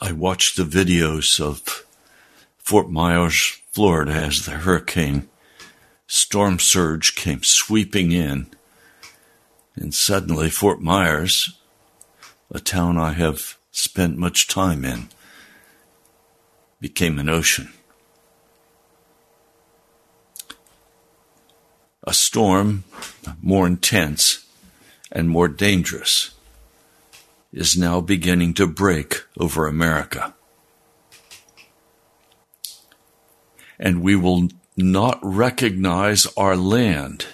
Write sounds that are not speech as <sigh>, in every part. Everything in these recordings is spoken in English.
I watched the videos of Fort Myers, Florida, as the hurricane storm surge came sweeping in. And suddenly, Fort Myers, a town I have spent much time in, became an ocean. A storm more intense and more dangerous is now beginning to break over America. And we will not recognize our land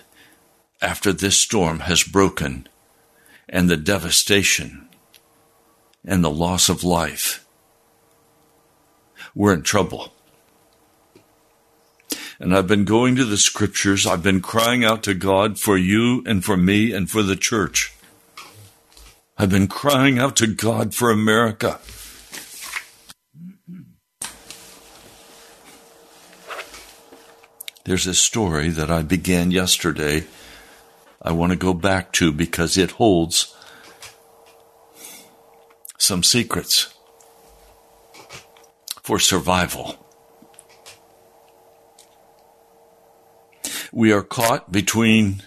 after this storm has broken and the devastation and the loss of life. We're in trouble. And I've been going to the scriptures. I've been crying out to God for you and for me and for the church. I've been crying out to God for America. There's a story that I began yesterday. I want to go back to because it holds some secrets for survival. We are caught between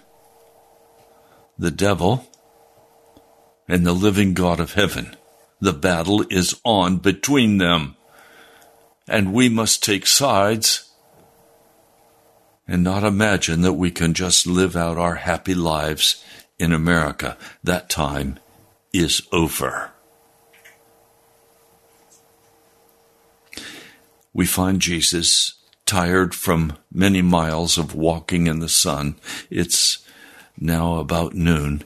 the devil and the living God of heaven. The battle is on between them. And we must take sides and not imagine that we can just live out our happy lives in America. That time is over. We find Jesus tired from many miles of walking in the sun. It's now about noon.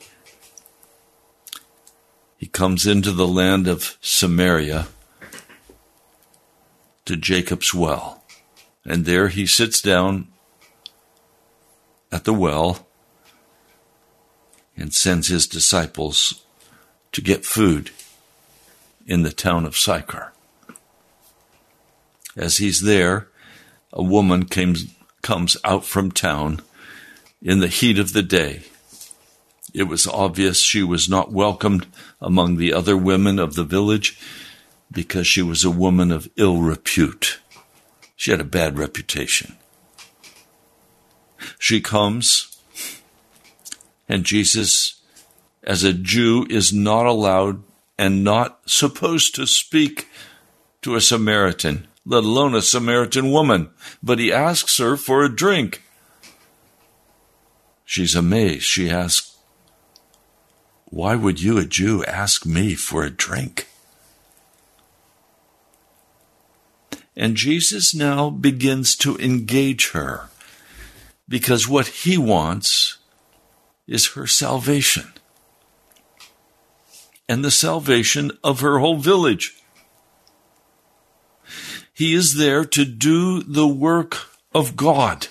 He comes into the land of Samaria to Jacob's well, and there he sits down at the well and sends his disciples to get food in the town of Sychar. As he's there, a woman came, comes out from town in the heat of the day. It was obvious she was not welcomed among the other women of the village because she was a woman of ill repute. She had a bad reputation. She comes, and Jesus, as a Jew, is not allowed and not supposed to speak to a Samaritan, let alone a Samaritan woman, but he asks her for a drink. She's amazed. She asks, Why would you, a Jew, ask me for a drink? And Jesus now begins to engage her because what he wants is her salvation and the salvation of her whole village. He is there to do the work of God.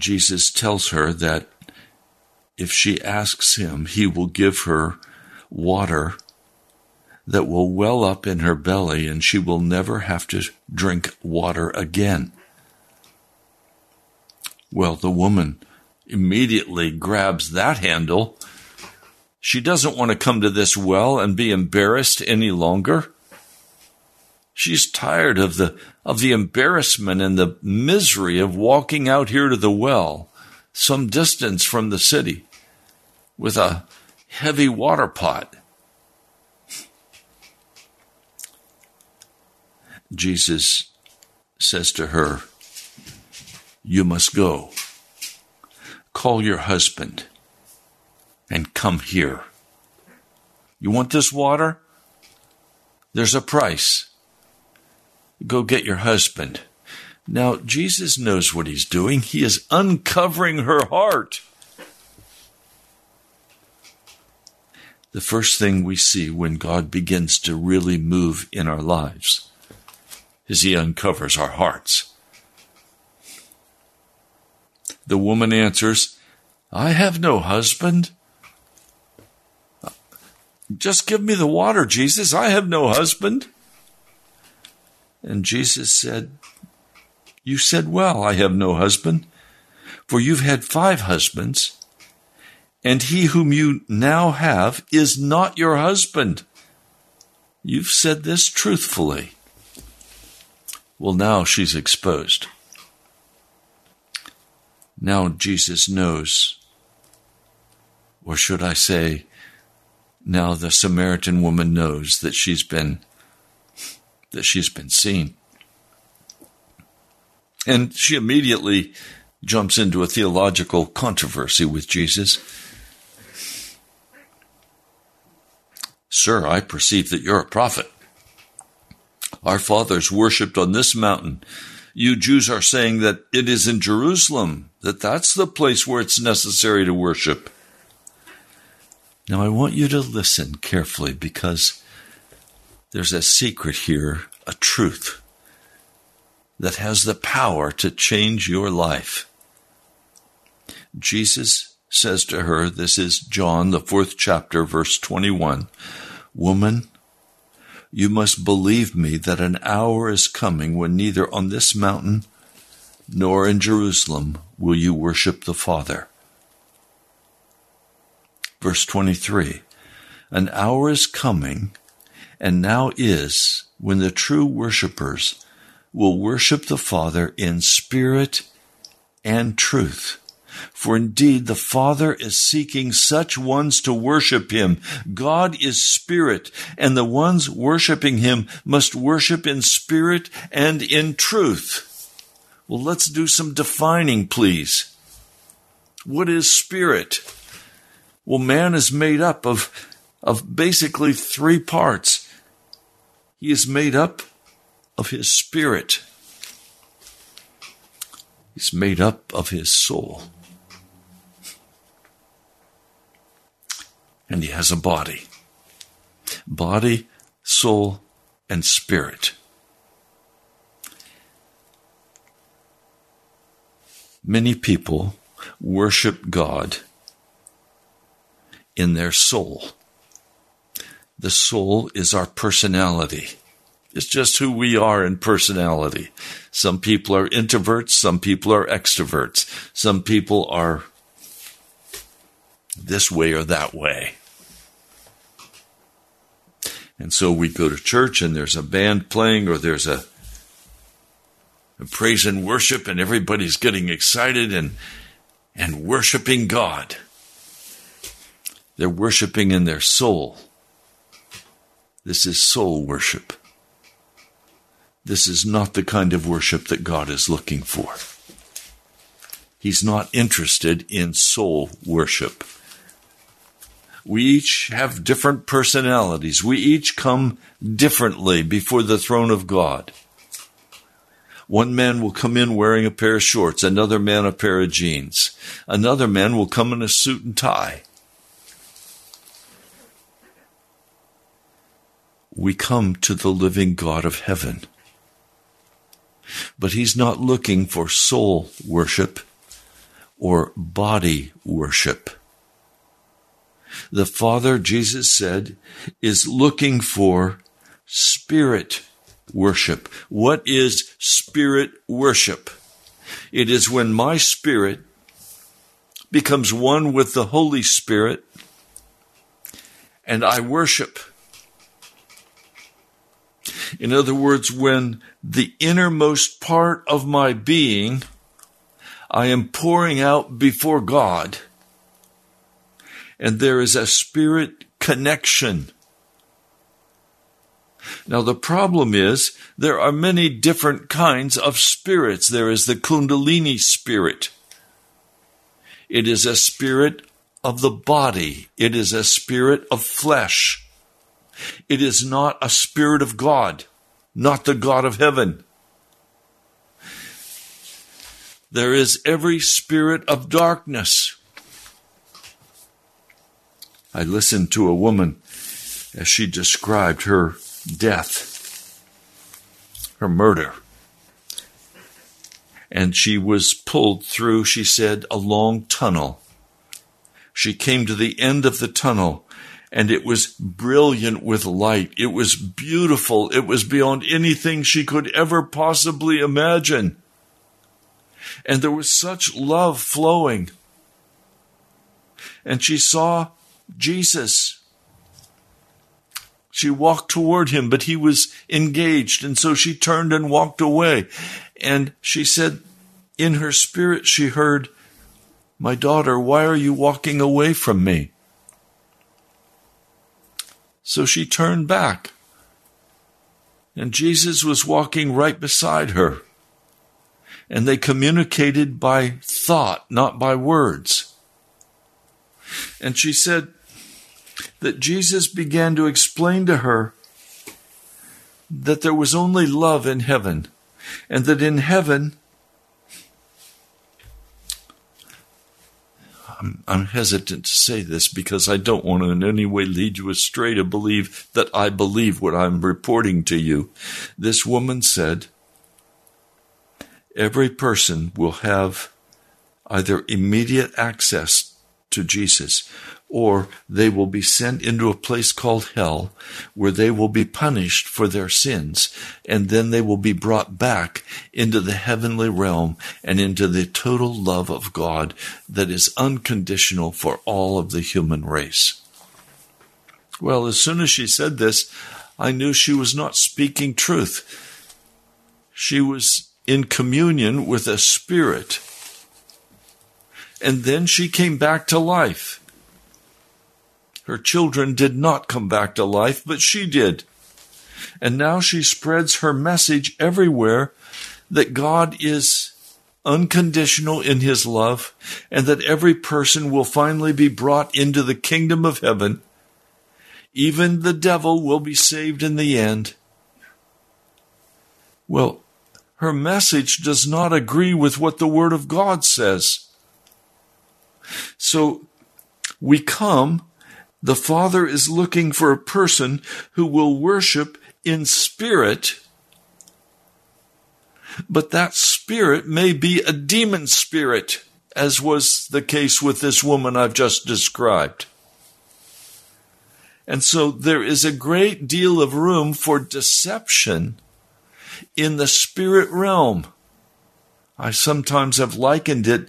Jesus tells her that if she asks him, he will give her water that will well up in her belly and she will never have to drink water again. Well, the woman immediately grabs that handle. She doesn't want to come to this well and be embarrassed any longer. She's tired of the, of the embarrassment and the misery of walking out here to the well, some distance from the city, with a heavy water pot. Jesus says to her, You must go. Call your husband and come here. You want this water? There's a price. Go get your husband. Now, Jesus knows what he's doing. He is uncovering her heart. The first thing we see when God begins to really move in our lives as he uncovers our hearts. The woman answers, I have no husband. Just give me the water, Jesus. I have no husband. And Jesus said, You said well, I have no husband, for you've had five husbands, and he whom you now have is not your husband. You've said this truthfully. Well, now she's exposed. Now Jesus knows, or should I say, now the Samaritan woman knows that she's been that she's been seen. And she immediately jumps into a theological controversy with Jesus. Sir, I perceive that you're a prophet. Our fathers worshipped on this mountain. You Jews are saying that it is in Jerusalem, that that's the place where it's necessary to worship. Now, I want you to listen carefully because there's a secret here, a truth that has the power to change your life. Jesus says to her, this is John, the fourth chapter, verse 21 Woman, you must believe me that an hour is coming when neither on this mountain nor in Jerusalem will you worship the Father. Verse 23 An hour is coming, and now is, when the true worshippers will worship the Father in spirit and truth. For indeed the Father is seeking such ones to worship Him. God is spirit, and the ones worshiping Him must worship in spirit and in truth. Well, let's do some defining, please. What is spirit? Well, man is made up of, of basically three parts. He is made up of his spirit. He's made up of his soul. And he has a body. Body, soul, and spirit. Many people worship God in their soul. The soul is our personality. It's just who we are in personality. Some people are introverts, some people are extroverts, some people are this way or that way. And so we go to church and there's a band playing or there's a, a praise and worship and everybody's getting excited and, and worshiping God. They're worshiping in their soul. This is soul worship. This is not the kind of worship that God is looking for. He's not interested in soul worship. We each have different personalities. We each come differently before the throne of God. One man will come in wearing a pair of shorts, another man a pair of jeans. Another man will come in a suit and tie. We come to the living God of heaven. But he's not looking for soul worship or body worship. The Father, Jesus said, is looking for spirit worship. What is spirit worship? It is when my spirit becomes one with the Holy Spirit and I worship. In other words, when the innermost part of my being I am pouring out before God, and there is a spirit connection. Now, the problem is there are many different kinds of spirits. There is the Kundalini spirit. It is a spirit of the body. It is a spirit of flesh. It is not a spirit of God, not the God of heaven. There is every spirit of darkness. I listened to a woman as she described her death, her murder. And she was pulled through, she said, a long tunnel. She came to the end of the tunnel and it was brilliant with light. It was beautiful. It was beyond anything she could ever possibly imagine. And there was such love flowing. and she saw Jesus. She walked toward him, but he was engaged, and so she turned and walked away. And she said, in her spirit, she heard, My daughter, why are you walking away from me? So she turned back, and Jesus was walking right beside her. And they communicated by thought, not by words. And she said that Jesus began to explain to her that there was only love in heaven, and that in heaven I'm, I'm hesitant to say this because I don't want to in any way lead you astray to believe that I believe what I'm reporting to you. This woman said, every person will have either immediate access to Jesus or they will be sent into a place called hell where they will be punished for their sins and then they will be brought back into the heavenly realm and into the total love of God that is unconditional for all of the human race. Well, as soon as she said this, I knew she was not speaking truth. She was in communion with a spirit. And then she came back to life. Her children did not come back to life, but she did. And now she spreads her message everywhere that God is unconditional in his love and that every person will finally be brought into the kingdom of heaven. Even the devil will be saved in the end. Well, her message does not agree with what the Word of God says. So we come the Father is looking for a person who will worship in spirit, but that spirit may be a demon spirit, as was the case with this woman I've just described. And so there is a great deal of room for deception in the spirit realm. I sometimes have likened it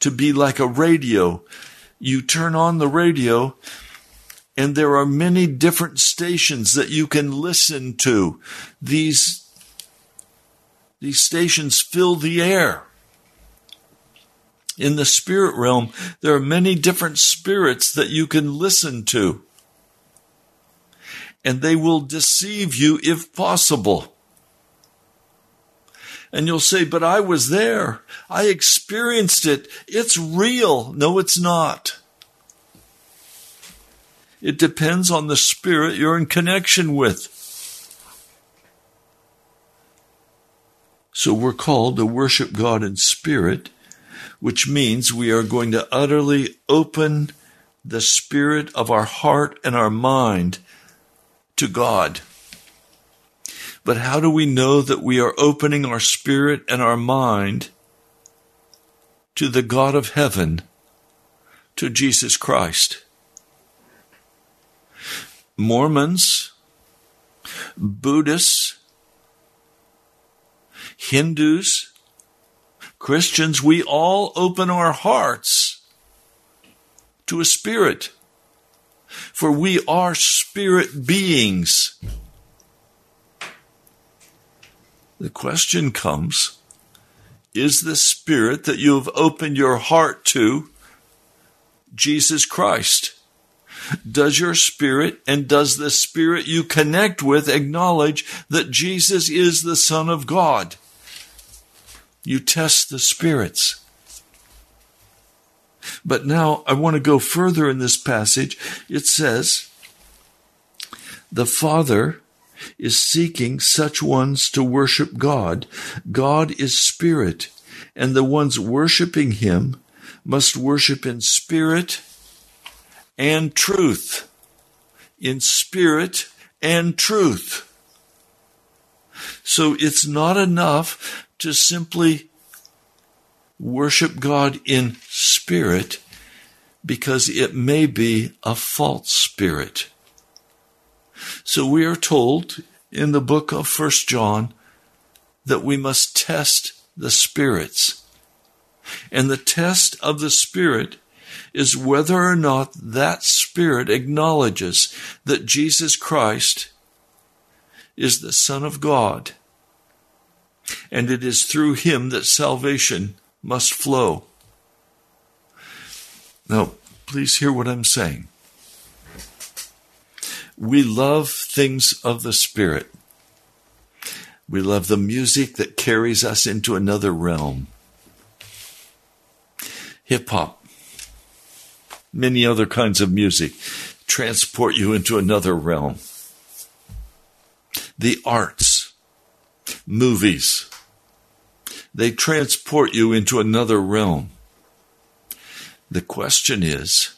to be like a radio. You turn on the radio and there are many different stations that you can listen to. These, these stations fill the air. In the spirit realm, there are many different spirits that you can listen to. And they will deceive you if possible. And you'll say, but I was there. I experienced it. It's real. No, it's not. It depends on the spirit you're in connection with. So we're called to worship God in spirit, which means we are going to utterly open the spirit of our heart and our mind to God. But how do we know that we are opening our spirit and our mind to the God of heaven, to Jesus Christ? Mormons, Buddhists, Hindus, Christians, we all open our hearts to a spirit. For we are spirit beings. The question comes Is the spirit that you have opened your heart to Jesus Christ? Does your spirit and does the spirit you connect with acknowledge that Jesus is the Son of God? You test the spirits. But now I want to go further in this passage. It says, the Father is seeking such ones to worship God. God is spirit, and the ones worshiping him must worship in spirit and truth. In spirit and truth. So it's not enough to simply worship God in spirit because it may be a false spirit. So we are told in the book of First John that we must test the spirits. And the test of the spirit is whether or not that spirit acknowledges that Jesus Christ is the Son of God, and it is through him that salvation must flow. Now, please hear what I'm saying. We love things of the Spirit. We love the music that carries us into another realm. Hip hop, many other kinds of music transport you into another realm. The arts, movies, they transport you into another realm. The question is,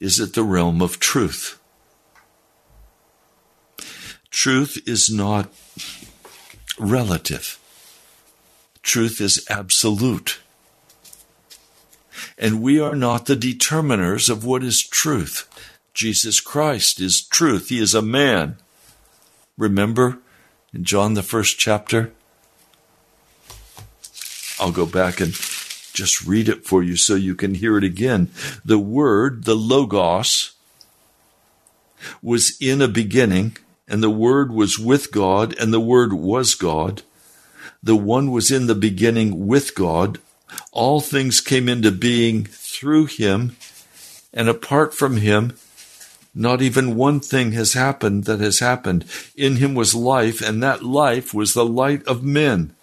is it the realm of truth? Truth is not relative. Truth is absolute. And we are not the determiners of what is truth. Jesus Christ is truth. He is a man. Remember in John, the first chapter? I'll go back and just read it for you so you can hear it again. The Word, the Logos, was in a beginning and the Word was with God, and the Word was God. The one was in the beginning with God. All things came into being through him, and apart from him, not even one thing has happened that has happened. In him was life, and that life was the light of men.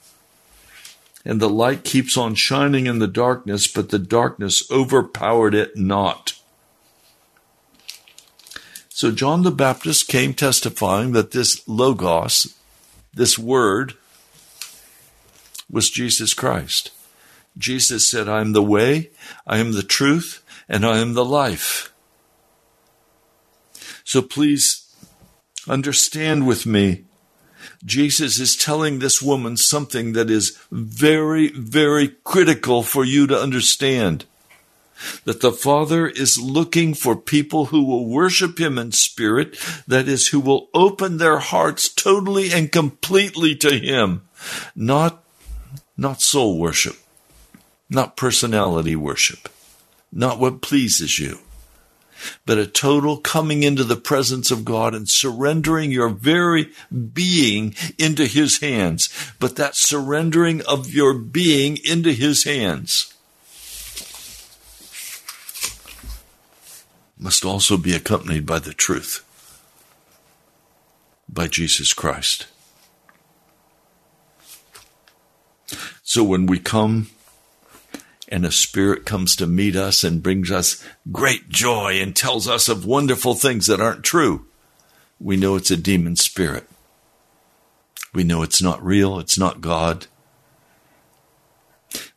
And the light keeps on shining in the darkness, but the darkness overpowered it not. So John the Baptist came testifying that this Logos, this word, was Jesus Christ. Jesus said, I am the way, I am the truth, and I am the life. So please understand with me. Jesus is telling this woman something that is very, very critical for you to understand. That the Father is looking for people who will worship Him in spirit, that is, who will open their hearts totally and completely to Him, not, not soul worship, not personality worship, not what pleases you, but a total coming into the presence of God and surrendering your very being into His hands. But that surrendering of your being into His hands must also be accompanied by the truth, by Jesus Christ. So when we come and a spirit comes to meet us and brings us great joy and tells us of wonderful things that aren't true, we know it's a demon spirit. We know it's not real, it's not God,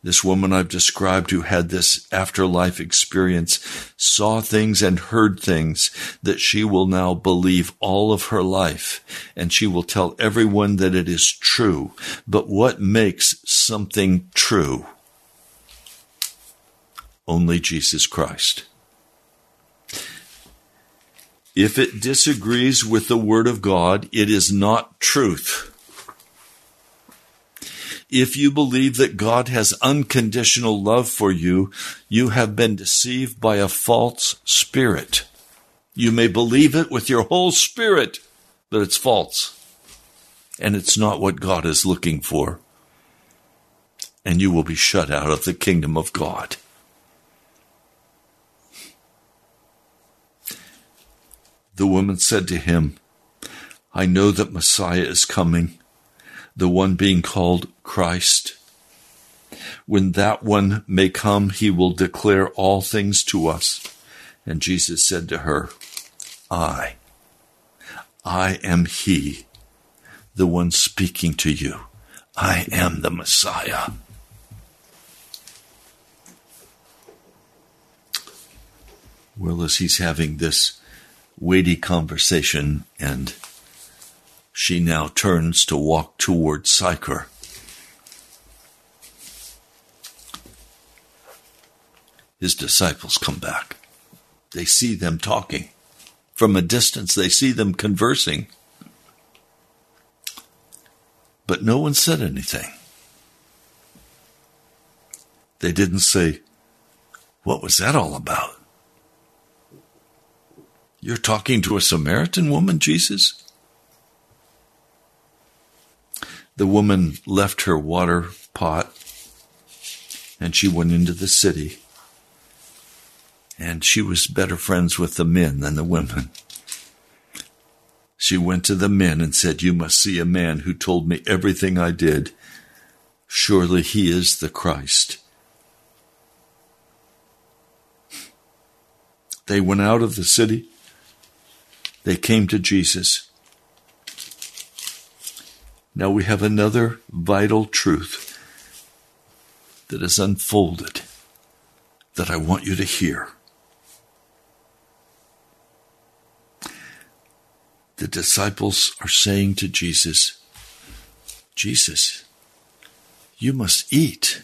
this woman I've described who had this afterlife experience saw things and heard things that she will now believe all of her life and she will tell everyone that it is true. But what makes something true? Only Jesus Christ. If it disagrees with the Word of God, it is not truth. If you believe that God has unconditional love for you, you have been deceived by a false spirit. You may believe it with your whole spirit, but it's false. And it's not what God is looking for. And you will be shut out of the kingdom of God. The woman said to him, I know that Messiah is coming the one being called Christ. When that one may come, he will declare all things to us. And Jesus said to her, I, I am he, the one speaking to you. I am the Messiah. Well, as he's having this weighty conversation and she now turns to walk toward Sychar. His disciples come back. They see them talking. From a distance, they see them conversing. But no one said anything. They didn't say, What was that all about? You're talking to a Samaritan woman, Jesus? The woman left her water pot and she went into the city. And she was better friends with the men than the women. She went to the men and said, You must see a man who told me everything I did. Surely he is the Christ. They went out of the city. They came to Jesus. Now we have another vital truth that is unfolded that I want you to hear. The disciples are saying to Jesus, Jesus, you must eat.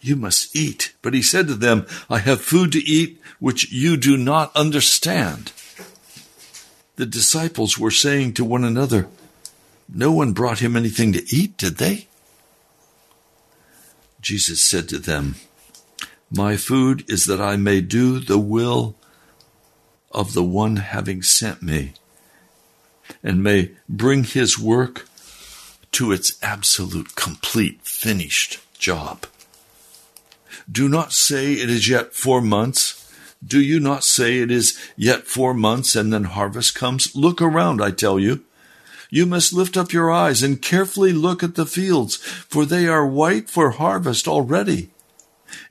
You must eat. But he said to them, I have food to eat which you do not understand. The disciples were saying to one another, No one brought him anything to eat, did they? Jesus said to them, My food is that I may do the will of the one having sent me, and may bring his work to its absolute, complete, finished job. Do not say it is yet four months. Do you not say it is yet four months and then harvest comes? Look around, I tell you. You must lift up your eyes and carefully look at the fields, for they are white for harvest already.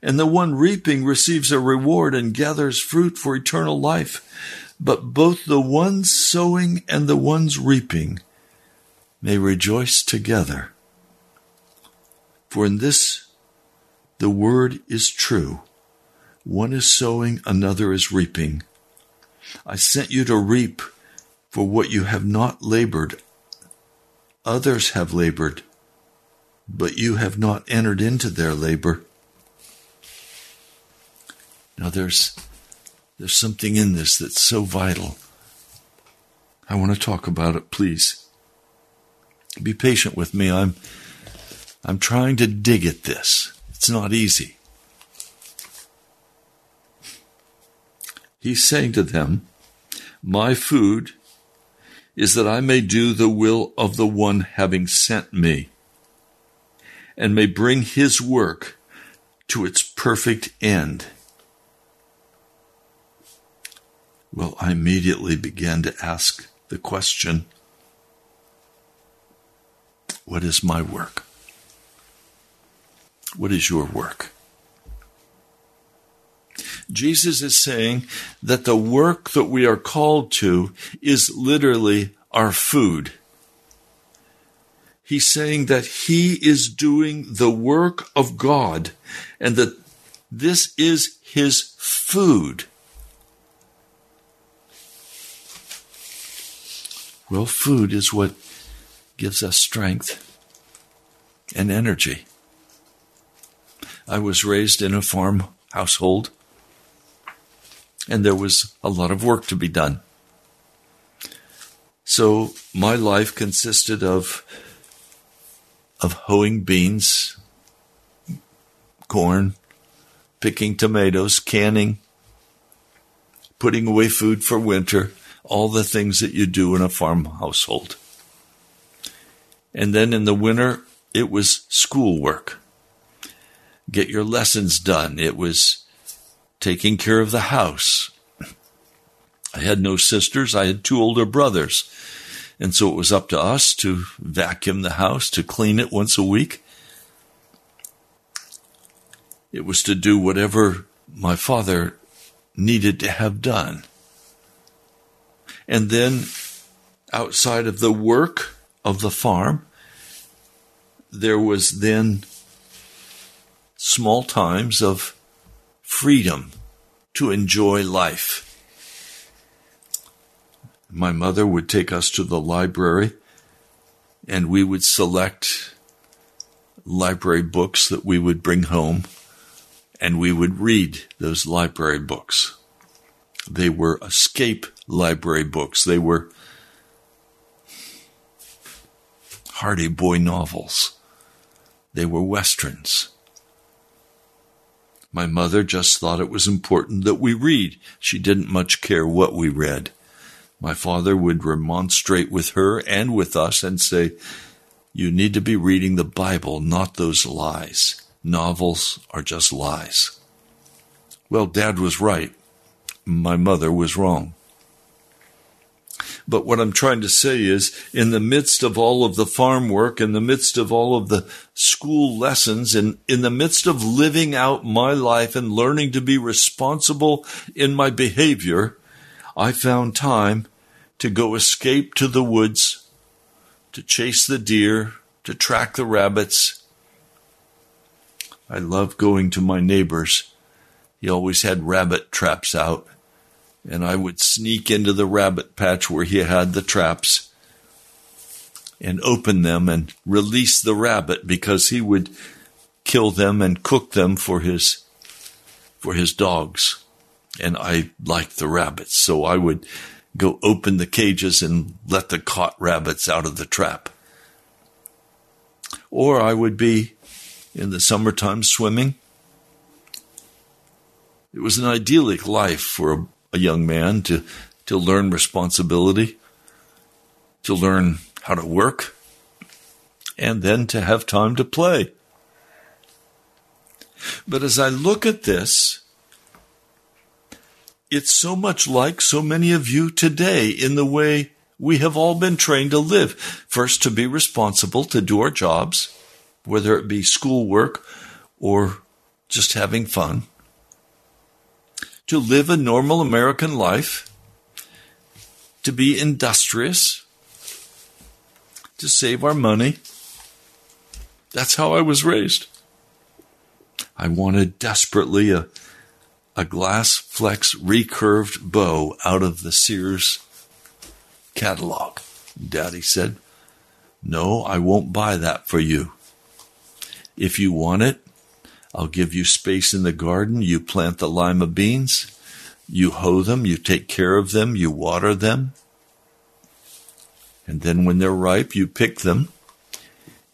And the one reaping receives a reward and gathers fruit for eternal life. But both the ones sowing and the ones reaping may rejoice together. For in this the word is true. One is sowing, another is reaping. I sent you to reap for what you have not labored Others have labored, but you have not entered into their labor. Now there's there's something in this that's so vital. I want to talk about it, please. Be patient with me. I'm I'm trying to dig at this. It's not easy. He's saying to them, My food is that I may do the will of the one having sent me, and may bring his work to its perfect end. Well, I immediately began to ask the question What is my work? What is your work? Jesus is saying that the work that we are called to is literally our food. He's saying that he is doing the work of God and that this is his food. Well, food is what gives us strength and energy. I was raised in a farm household and there was a lot of work to be done. So my life consisted of of hoeing beans, corn, picking tomatoes, canning, putting away food for winter, all the things that you do in a farm household. And then in the winter, it was schoolwork. Get your lessons done. It was taking care of the house. I had no sisters. I had two older brothers. And so it was up to us to vacuum the house, to clean it once a week. It was to do whatever my father needed to have done. And then outside of the work of the farm, there was then small times of freedom to enjoy life. My mother would take us to the library and we would select library books that we would bring home and we would read those library books. They were escape library books. They were Hardy Boy novels. They were westerns. My mother just thought it was important that we read. She didn't much care what we read. My father would remonstrate with her and with us and say, You need to be reading the Bible, not those lies. Novels are just lies. Well, Dad was right. My mother was wrong. But what I'm trying to say is, in the midst of all of the farm work, in the midst of all of the school lessons, and in the midst of living out my life and learning to be responsible in my behavior, I found time to go escape to the woods, to chase the deer, to track the rabbits. I love going to my neighbor's. He always had rabbit traps out, and I would sneak into the rabbit patch where he had the traps and open them and release the rabbit because he would kill them and cook them for his for his dogs. And I liked the rabbits, so I would go open the cages and let the caught rabbits out of the trap. Or I would be in the summertime swimming. It was an idyllic life for a, a young man to, to learn responsibility, to learn how to work, and then to have time to play. But as I look at this, it's so much like so many of you today in the way we have all been trained to live. First, to be responsible, to do our jobs, whether it be schoolwork or just having fun. To live a normal American life. To be industrious. To save our money. That's how I was raised. I wanted desperately a a glass flex recurved bow out of the Sears catalog. Daddy said, No, I won't buy that for you. If you want it, I'll give you space in the garden. You plant the lima beans. You hoe them. You take care of them. You water them. And then when they're ripe, you pick them.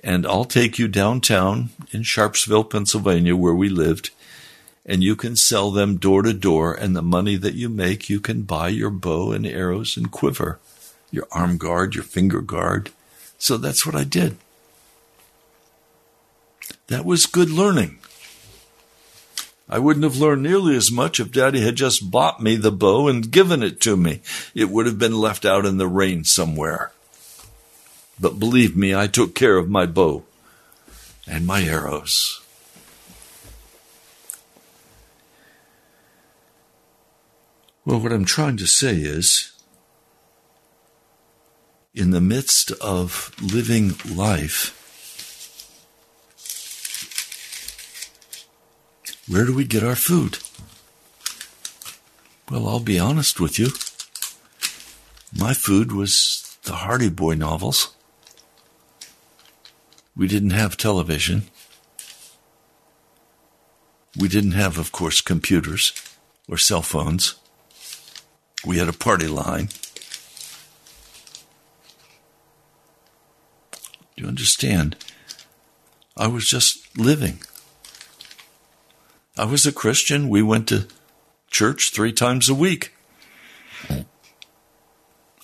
And I'll take you downtown in Sharpsville, Pennsylvania, where we lived and you can sell them door to door, and the money that you make, you can buy your bow and arrows and quiver, your arm guard, your finger guard. So that's what I did. That was good learning. I wouldn't have learned nearly as much if Daddy had just bought me the bow and given it to me. It would have been left out in the rain somewhere. But believe me, I took care of my bow and my arrows. Well, what I'm trying to say is, in the midst of living life, where do we get our food? Well, I'll be honest with you. My food was the Hardy Boy novels. We didn't have television. We didn't have, of course, computers or cell phones. We had a party line. Do you understand? I was just living. I was a Christian. We went to church three times a week.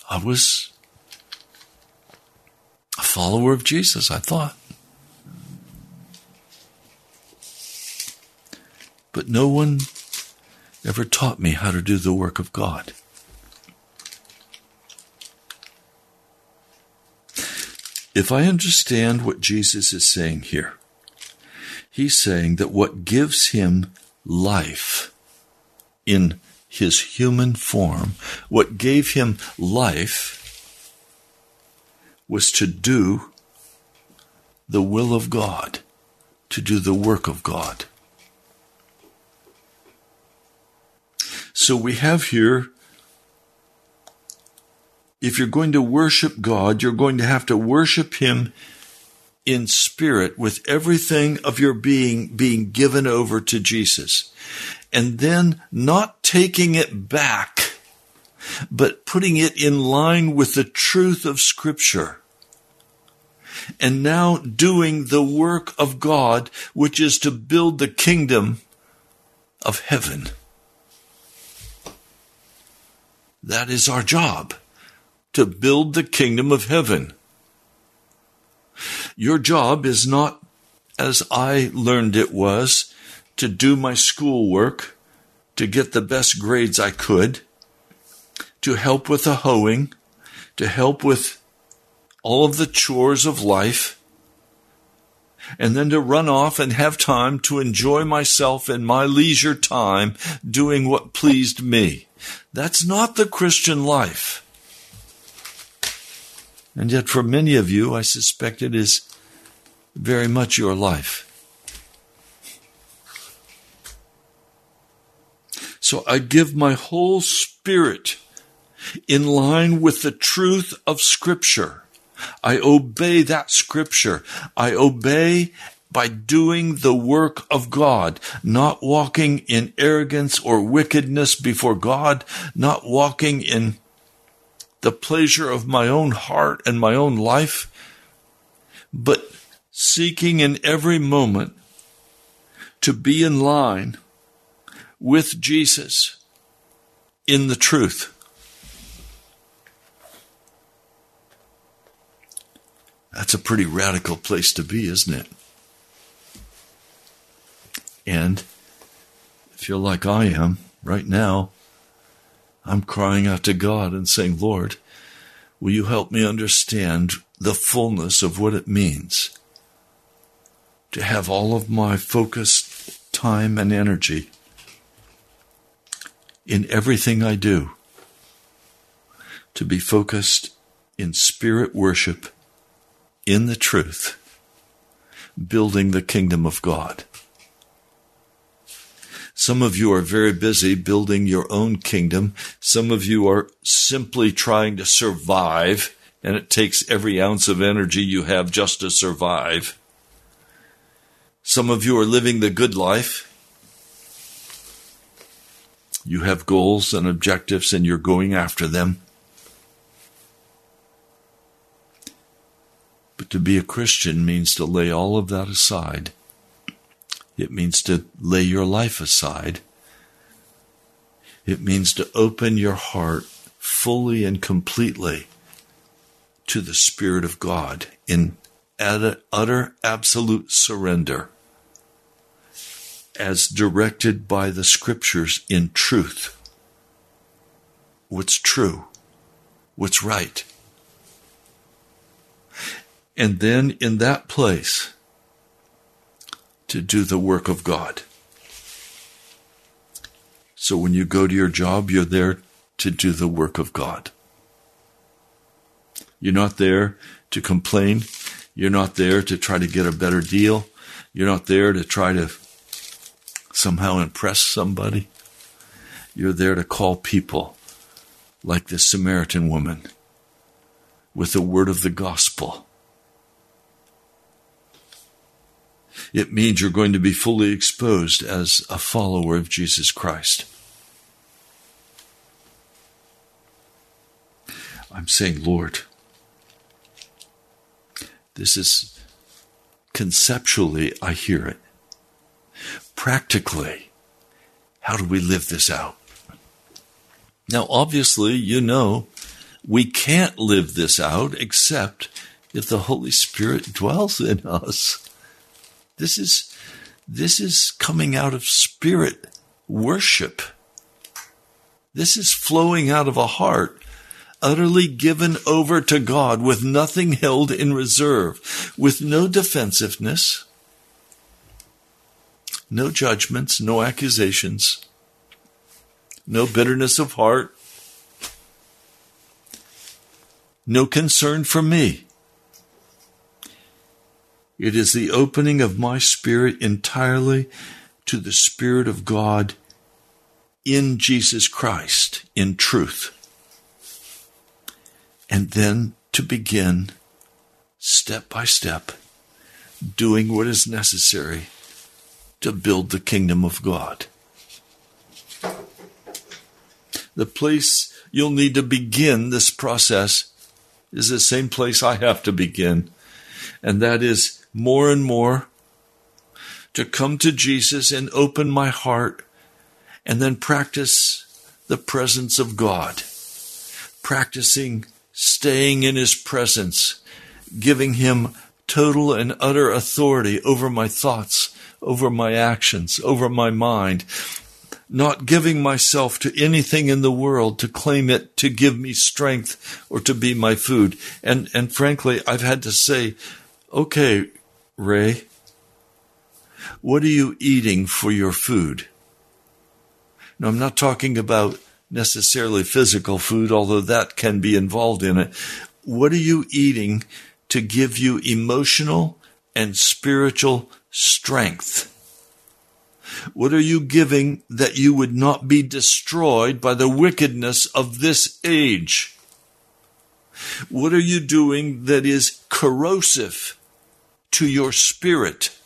I was a follower of Jesus, I thought. But no one ever taught me how to do the work of God. If I understand what Jesus is saying here, he's saying that what gives him life in his human form, what gave him life was to do the will of God, to do the work of God. So we have here if you're going to worship God, you're going to have to worship Him in spirit with everything of your being being given over to Jesus. And then not taking it back, but putting it in line with the truth of Scripture. And now doing the work of God, which is to build the kingdom of heaven. That is our job to build the kingdom of heaven. Your job is not, as I learned it was, to do my schoolwork, to get the best grades I could, to help with the hoeing, to help with all of the chores of life, and then to run off and have time to enjoy myself in my leisure time doing what pleased me. That's not the Christian life. And yet, for many of you, I suspect it is very much your life. So I give my whole spirit in line with the truth of Scripture. I obey that Scripture. I obey by doing the work of God, not walking in arrogance or wickedness before God, not walking in the pleasure of my own heart and my own life, but seeking in every moment to be in line with Jesus in the truth. That's a pretty radical place to be, isn't it? And if you're like I am right now, I'm crying out to God and saying, Lord, will you help me understand the fullness of what it means to have all of my focused time and energy in everything I do, to be focused in spirit worship, in the truth, building the kingdom of God. Some of you are very busy building your own kingdom. Some of you are simply trying to survive, and it takes every ounce of energy you have just to survive. Some of you are living the good life. You have goals and objectives, and you're going after them. But to be a Christian means to lay all of that aside it means to lay your life aside. It means to open your heart fully and completely to the Spirit of God in utter, absolute surrender as directed by the Scriptures in truth. What's true? What's right? And then in that place, to do the work of God. So when you go to your job, you're there to do the work of God. You're not there to complain. You're not there to try to get a better deal. You're not there to try to somehow impress somebody. You're there to call people like the Samaritan woman with the word of the gospel it means you're going to be fully exposed as a follower of Jesus Christ. I'm saying, Lord, this is conceptually, I hear it. Practically, how do we live this out? Now, obviously, you know, we can't live this out except if the Holy Spirit dwells in us. This is this is coming out of spirit worship. This is flowing out of a heart utterly given over to God with nothing held in reserve, with no defensiveness, no judgments, no accusations, no bitterness of heart, no concern for me. It is the opening of my spirit entirely to the Spirit of God in Jesus Christ, in truth. And then to begin, step by step, doing what is necessary to build the kingdom of God. The place you'll need to begin this process is the same place I have to begin, and that is more and more to come to Jesus and open my heart and then practice the presence of God, practicing staying in His presence, giving Him total and utter authority over my thoughts, over my actions, over my mind, not giving myself to anything in the world to claim it to give me strength or to be my food. And, and frankly, I've had to say, okay, Ray, what are you eating for your food? Now, I'm not talking about necessarily physical food, although that can be involved in it. What are you eating to give you emotional and spiritual strength? What are you giving that you would not be destroyed by the wickedness of this age? What are you doing that is corrosive to your spirit?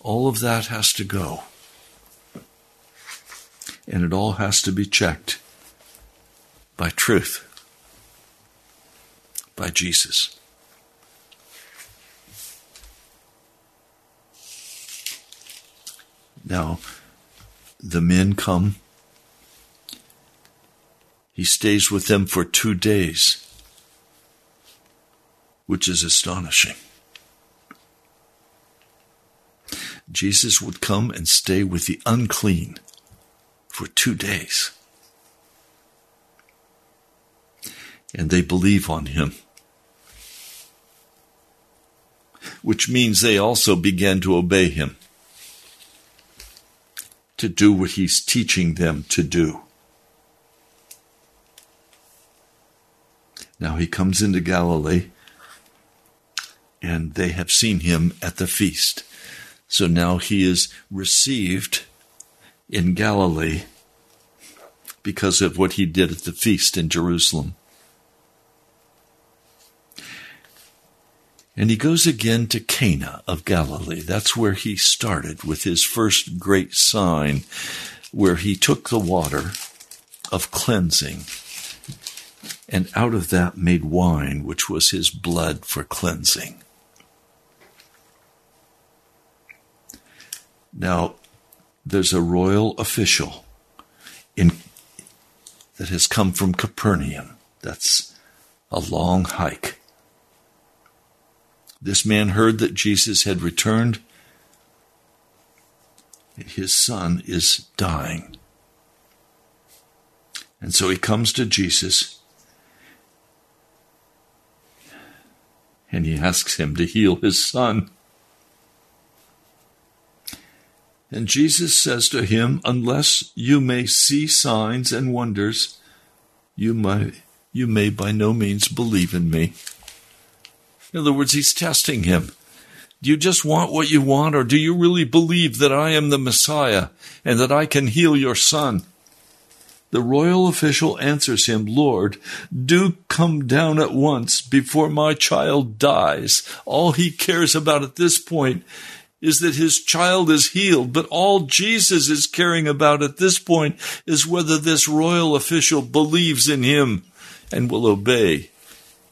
All of that has to go. And it all has to be checked by truth, by Jesus. Now, the men come. He stays with them for two days, which is astonishing. Jesus would come and stay with the unclean for two days. And they believe on him. Which means they also began to obey him to do what he's teaching them to do. Now he comes into Galilee, and they have seen him at the feast. So now he is received in Galilee because of what he did at the feast in Jerusalem. And he goes again to Cana of Galilee. That's where he started with his first great sign, where he took the water of cleansing and out of that made wine, which was his blood for cleansing. Now, there's a royal official in, that has come from Capernaum. That's a long hike. This man heard that Jesus had returned. His son is dying. And so he comes to Jesus and he asks him to heal his son. And Jesus says to him, Unless you may see signs and wonders, you may, you may by no means believe in me. In other words, he's testing him. Do you just want what you want, or do you really believe that I am the Messiah and that I can heal your son? The royal official answers him, Lord, do come down at once before my child dies. All he cares about at this point is that his child is healed, but all Jesus is caring about at this point is whether this royal official believes in him and will obey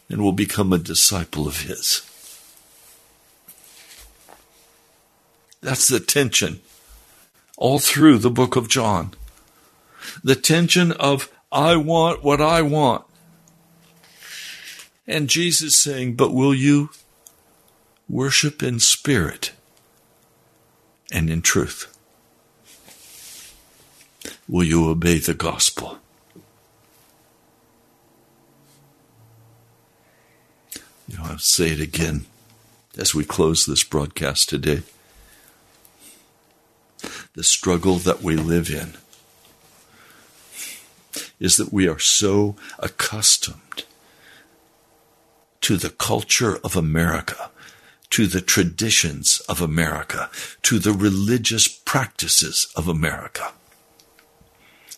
and will become a disciple of his. That's the tension all through the book of John. The tension of, I want what I want. And Jesus saying, But will you worship in spirit and in truth? Will you obey the gospel? You know, I'll say it again as we close this broadcast today. The struggle that we live in is that we are so accustomed to the culture of America, to the traditions of America, to the religious practices of America,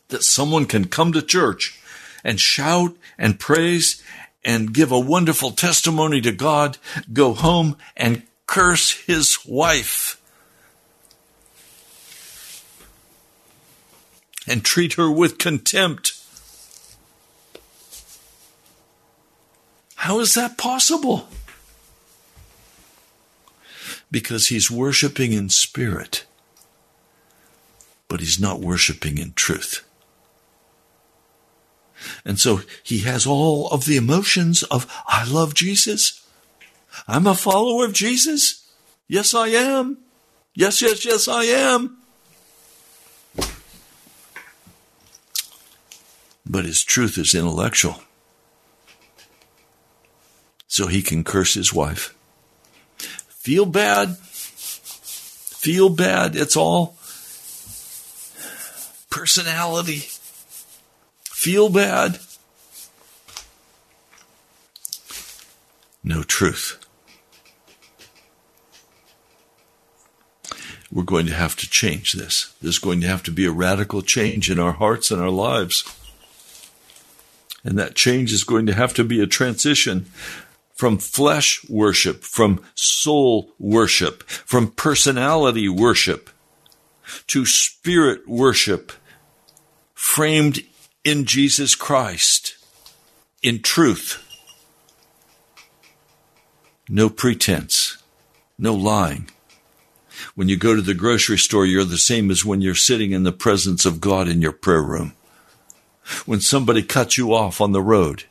that someone can come to church and shout and praise and give a wonderful testimony to God, go home and curse his wife and treat her with contempt. How is that possible? Because he's worshiping in spirit but he's not worshiping in truth. And so he has all of the emotions of, I love Jesus. I'm a follower of Jesus. Yes, I am. Yes, yes, yes, I am. But his truth is intellectual. So he can curse his wife. Feel bad. Feel bad. It's all personality. Feel bad. No truth. We're going to have to change this. There's going to have to be a radical change in our hearts and our lives. And that change is going to have to be a transition from flesh worship, from soul worship, from personality worship to spirit worship framed in Jesus Christ, in truth. No pretense, no lying. When you go to the grocery store, you're the same as when you're sitting in the presence of God in your prayer room. When somebody cuts you off on the road,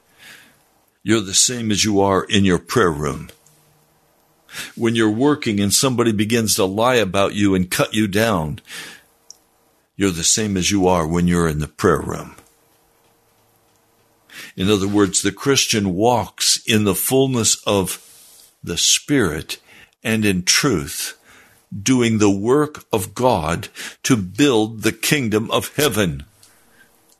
you're the same as you are in your prayer room. When you're working and somebody begins to lie about you and cut you down, you're the same as you are when you're in the prayer room. In other words, the Christian walks in the fullness of the Spirit and in truth, doing the work of God to build the kingdom of heaven.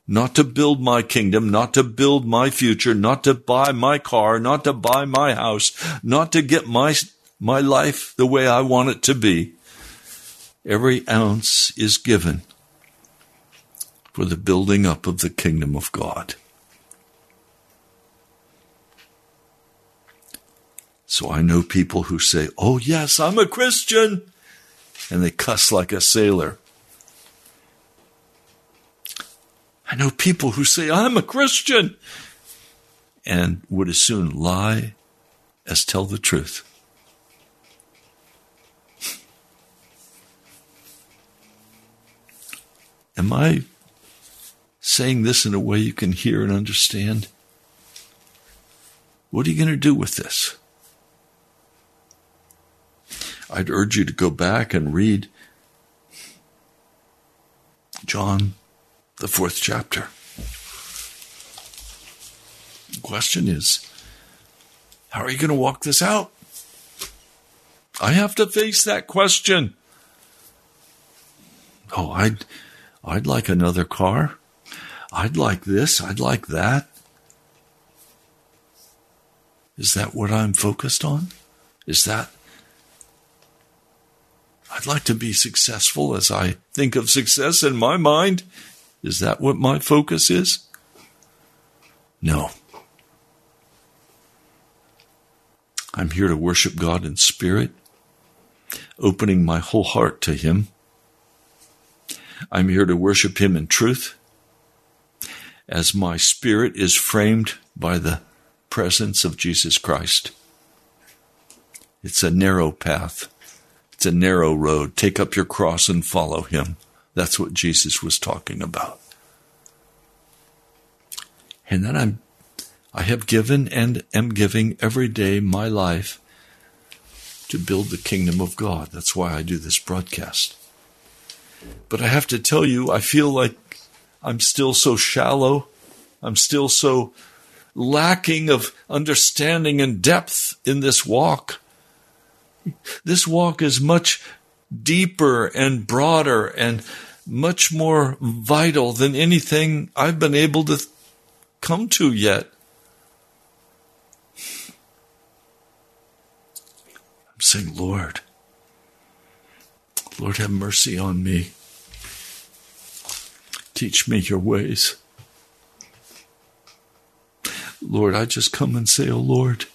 Not to build my kingdom, not to build my future, not to buy my car, not to buy my house, not to get my, my life the way I want it to be. Every ounce is given for the building up of the kingdom of God. So I know people who say, Oh, yes, I'm a Christian. And they cuss like a sailor. I know people who say, I'm a Christian. And would as soon lie as tell the truth. Am I saying this in a way you can hear and understand? What are you going to do with this? I'd urge you to go back and read John, the fourth chapter. The question is, how are you going to walk this out? I have to face that question. Oh, I'd, I'd like another car. I'd like this. I'd like that. Is that what I'm focused on? Is that I'd like to be successful as I think of success in my mind. Is that what my focus is? No. I'm here to worship God in spirit, opening my whole heart to Him. I'm here to worship Him in truth, as my spirit is framed by the presence of Jesus Christ. It's a narrow path. It's a narrow road. Take up your cross and follow him. That's what Jesus was talking about. And then I'm, I have given and am giving every day my life to build the kingdom of God. That's why I do this broadcast. But I have to tell you, I feel like I'm still so shallow. I'm still so lacking of understanding and depth in this walk. This walk is much deeper and broader and much more vital than anything I've been able to come to yet. I'm saying, Lord, Lord, have mercy on me. Teach me your ways. Lord, I just come and say, Oh Lord,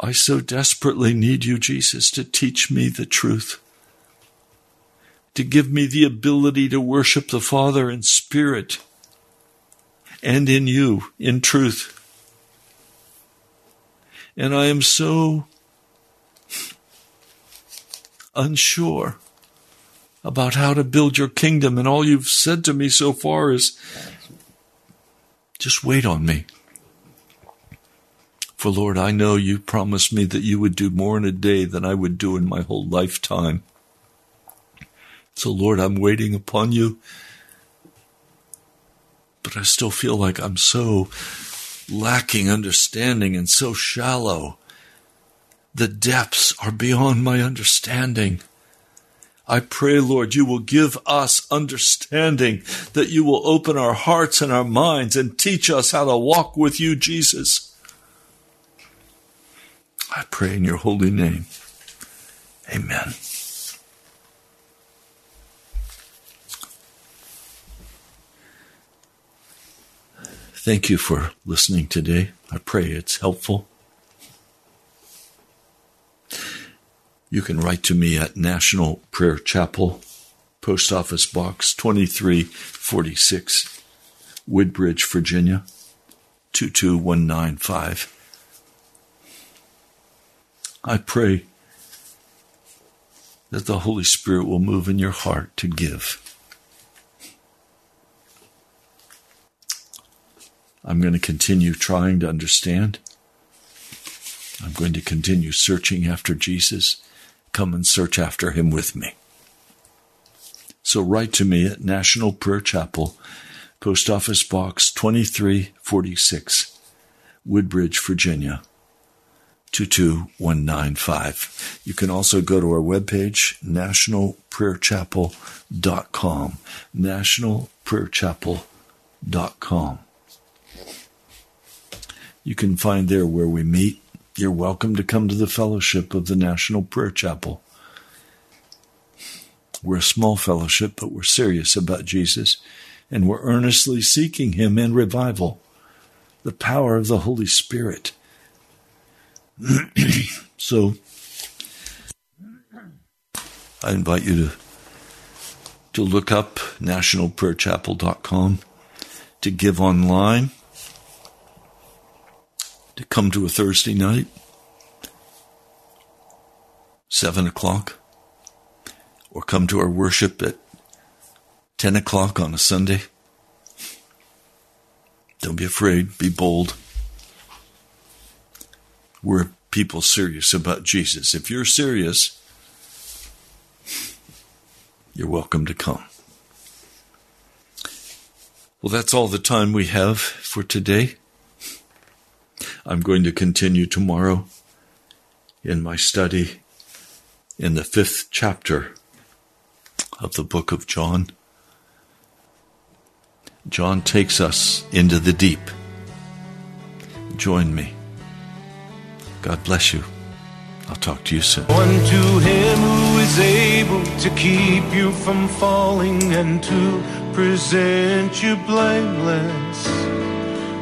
I so desperately need you, Jesus, to teach me the truth, to give me the ability to worship the Father in spirit and in you, in truth. And I am so unsure about how to build your kingdom, and all you've said to me so far is just wait on me. For Lord, I know you promised me that you would do more in a day than I would do in my whole lifetime. So, Lord, I'm waiting upon you. But I still feel like I'm so lacking understanding and so shallow. The depths are beyond my understanding. I pray, Lord, you will give us understanding, that you will open our hearts and our minds and teach us how to walk with you, Jesus. I pray in your holy name. Amen. Thank you for listening today. I pray it's helpful. You can write to me at National Prayer Chapel, Post Office Box 2346, Woodbridge, Virginia 22195. I pray that the Holy Spirit will move in your heart to give. I'm going to continue trying to understand. I'm going to continue searching after Jesus. Come and search after him with me. So write to me at National Prayer Chapel, Post Office Box 2346, Woodbridge, Virginia 22195. You can also go to our webpage, nationalprayerchapel.com. Nationalprayerchapel.com. You can find there where we meet. You're welcome to come to the fellowship of the National Prayer Chapel. We're a small fellowship, but we're serious about Jesus, and we're earnestly seeking Him in revival, the power of the Holy Spirit. <clears throat> so, I invite you to to look up nationalprayerchapel.com, to give online to come to a Thursday night, seven o'clock, or come to our worship at 10 o'clock on a Sunday. Don't be afraid, be bold. We're people serious about Jesus. If you're serious, you're welcome to come. Well, that's all the time we have for today. I'm going to continue tomorrow in my study in the fifth chapter of the book of John. John takes us into the deep. Join me. God bless you. I'll talk to you soon. One to him who is able to keep you from falling and to present you blameless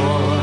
joy.